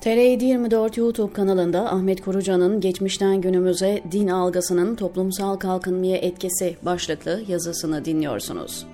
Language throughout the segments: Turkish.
TR24 YouTube kanalında Ahmet Korucan'ın geçmişten günümüze din algısının toplumsal kalkınmaya etkisi başlıklı yazısını dinliyorsunuz.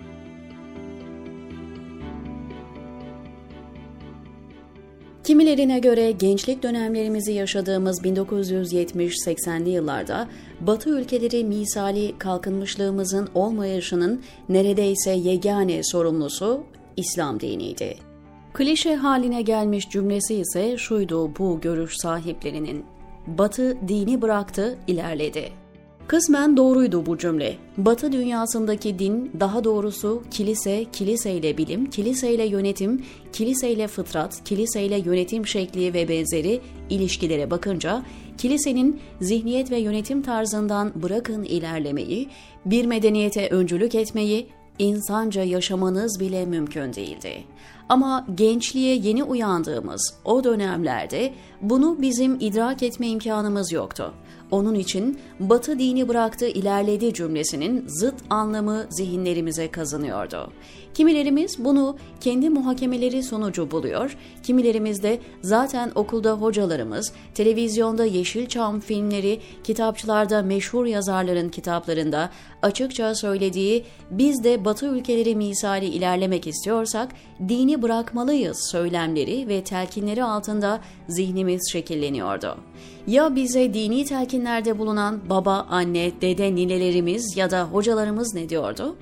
Kimilerine göre gençlik dönemlerimizi yaşadığımız 1970-80'li yıllarda Batı ülkeleri misali kalkınmışlığımızın olmayışının neredeyse yegane sorumlusu İslam diniydi. Klişe haline gelmiş cümlesi ise şuydu bu görüş sahiplerinin. Batı dini bıraktı, ilerledi. Kısmen doğruydu bu cümle. Batı dünyasındaki din, daha doğrusu kilise, kiliseyle bilim, kiliseyle yönetim, kiliseyle fıtrat, kiliseyle yönetim şekli ve benzeri ilişkilere bakınca kilisenin zihniyet ve yönetim tarzından bırakın ilerlemeyi, bir medeniyete öncülük etmeyi, insanca yaşamanız bile mümkün değildi. Ama gençliğe yeni uyandığımız o dönemlerde bunu bizim idrak etme imkanımız yoktu. Onun için Batı dini bıraktı ilerledi cümlesinin zıt anlamı zihinlerimize kazınıyordu. Kimilerimiz bunu kendi muhakemeleri sonucu buluyor, kimilerimiz de zaten okulda hocalarımız, televizyonda Yeşilçam filmleri, kitapçılarda meşhur yazarların kitaplarında açıkça söylediği biz de Batı ülkeleri misali ilerlemek istiyorsak dini bırakmalıyız söylemleri ve telkinleri altında zihnimiz şekilleniyordu. Ya bize dini telkinlerde bulunan baba, anne, dede, ninelerimiz ya da hocalarımız ne diyordu?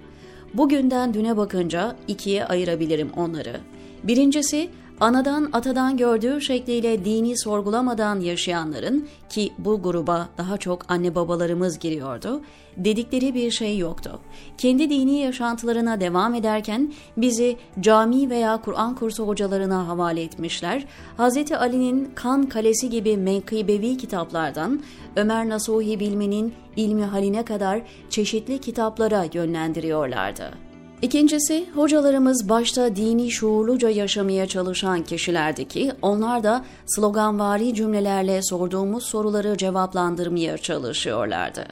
Bugünden düne bakınca ikiye ayırabilirim onları. Birincisi anadan atadan gördüğü şekliyle dini sorgulamadan yaşayanların ki bu gruba daha çok anne babalarımız giriyordu, dedikleri bir şey yoktu. Kendi dini yaşantılarına devam ederken bizi cami veya Kur'an kursu hocalarına havale etmişler. Hz. Ali'nin Kan Kalesi gibi menkıbevi kitaplardan Ömer Nasuhi Bilmi'nin ilmi haline kadar çeşitli kitaplara yönlendiriyorlardı. İkincisi, hocalarımız başta dini şuurluca yaşamaya çalışan kişilerdi ki onlar da sloganvari cümlelerle sorduğumuz soruları cevaplandırmaya çalışıyorlardı.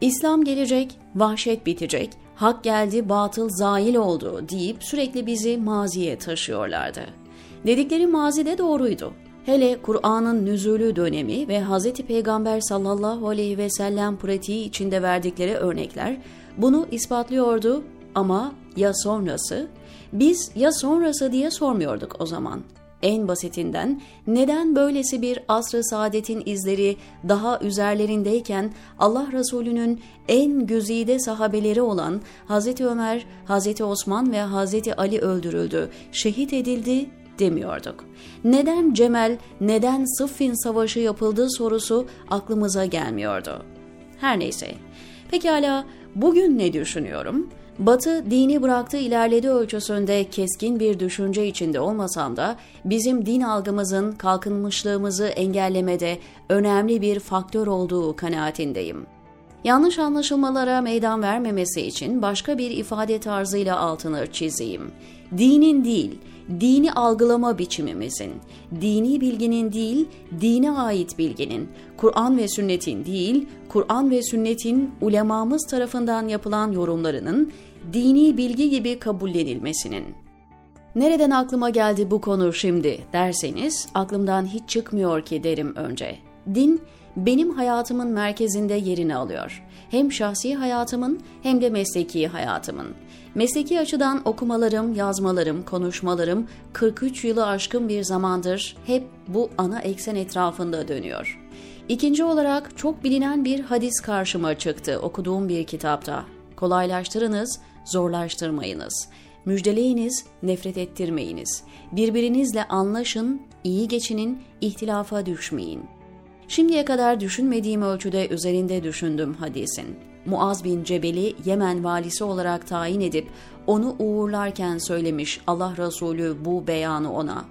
İslam gelecek, vahşet bitecek, hak geldi, batıl zail oldu deyip sürekli bizi maziye taşıyorlardı. Dedikleri mazide doğruydu. Hele Kur'an'ın nüzulü dönemi ve Hz. Peygamber sallallahu aleyhi ve sellem pratiği içinde verdikleri örnekler bunu ispatlıyordu ama ya sonrası? Biz ya sonrası diye sormuyorduk o zaman. En basitinden neden böylesi bir asr-ı saadetin izleri daha üzerlerindeyken Allah Resulü'nün en güzide sahabeleri olan Hz. Ömer, Hz. Osman ve Hz. Ali öldürüldü, şehit edildi demiyorduk. Neden Cemel, neden Sıffin Savaşı yapıldığı sorusu aklımıza gelmiyordu. Her neyse. Pekala bugün ne düşünüyorum? Batı dini bıraktığı ilerledi ölçüsünde keskin bir düşünce içinde olmasam da bizim din algımızın kalkınmışlığımızı engellemede önemli bir faktör olduğu kanaatindeyim. Yanlış anlaşılmalara meydan vermemesi için başka bir ifade tarzıyla altını çizeyim. Dinin değil, dini algılama biçimimizin, dini bilginin değil, dine ait bilginin, Kur'an ve sünnetin değil, Kur'an ve sünnetin ulemamız tarafından yapılan yorumlarının dini bilgi gibi kabullenilmesinin. Nereden aklıma geldi bu konu şimdi derseniz aklımdan hiç çıkmıyor ki derim önce. Din benim hayatımın merkezinde yerini alıyor. Hem şahsi hayatımın hem de mesleki hayatımın. Mesleki açıdan okumalarım, yazmalarım, konuşmalarım 43 yılı aşkın bir zamandır hep bu ana eksen etrafında dönüyor. İkinci olarak çok bilinen bir hadis karşıma çıktı okuduğum bir kitapta. Kolaylaştırınız, zorlaştırmayınız. Müjdeleyiniz, nefret ettirmeyiniz. Birbirinizle anlaşın, iyi geçinin, ihtilafa düşmeyin. Şimdiye kadar düşünmediğim ölçüde üzerinde düşündüm hadisin. Muaz bin Cebel'i Yemen valisi olarak tayin edip onu uğurlarken söylemiş Allah Resulü bu beyanı ona.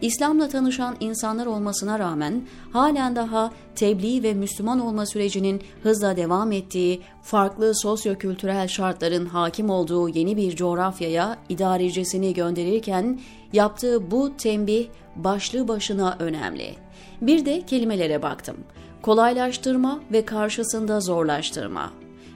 İslam'la tanışan insanlar olmasına rağmen halen daha tebliğ ve Müslüman olma sürecinin hızla devam ettiği, farklı sosyokültürel şartların hakim olduğu yeni bir coğrafyaya idarecisini gönderirken yaptığı bu tembih başlı başına önemli. Bir de kelimelere baktım. Kolaylaştırma ve karşısında zorlaştırma.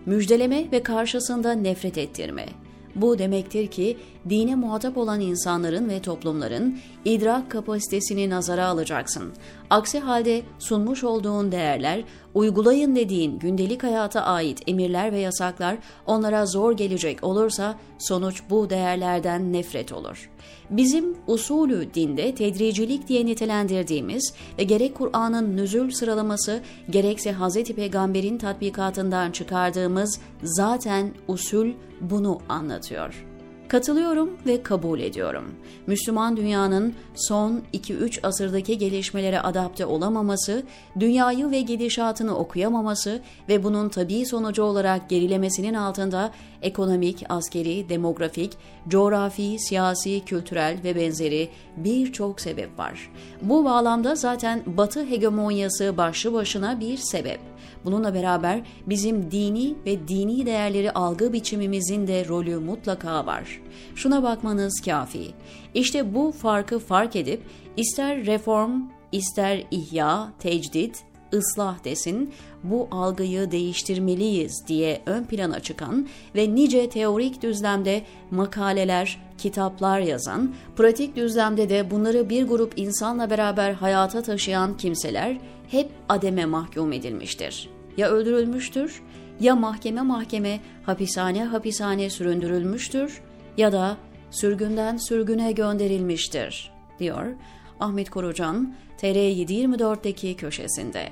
Müjdeleme ve karşısında nefret ettirme. Bu demektir ki dine muhatap olan insanların ve toplumların idrak kapasitesini nazara alacaksın. Aksi halde sunmuş olduğun değerler, uygulayın dediğin gündelik hayata ait emirler ve yasaklar onlara zor gelecek olursa sonuç bu değerlerden nefret olur. Bizim usulü dinde tedricilik diye nitelendirdiğimiz ve gerek Kur'an'ın nüzul sıralaması gerekse Hz. Peygamber'in tatbikatından çıkardığımız zaten usul bunu anlatıyor. Katılıyorum ve kabul ediyorum. Müslüman dünyanın son 2-3 asırdaki gelişmelere adapte olamaması, dünyayı ve gidişatını okuyamaması ve bunun tabii sonucu olarak gerilemesinin altında ekonomik, askeri, demografik, coğrafi, siyasi, kültürel ve benzeri birçok sebep var. Bu bağlamda zaten Batı hegemonyası başlı başına bir sebep. Bununla beraber bizim dini ve dini değerleri algı biçimimizin de rolü mutlaka var. Şuna bakmanız kafi. İşte bu farkı fark edip ister reform, ister ihya, tecdit, ıslah desin, bu algıyı değiştirmeliyiz diye ön plana çıkan ve nice teorik düzlemde makaleler, kitaplar yazan, pratik düzlemde de bunları bir grup insanla beraber hayata taşıyan kimseler hep ademe mahkum edilmiştir. Ya öldürülmüştür, ya mahkeme mahkeme, hapishane hapishane süründürülmüştür ya da sürgünden sürgüne gönderilmiştir, diyor Ahmet Korucan TR724'deki köşesinde.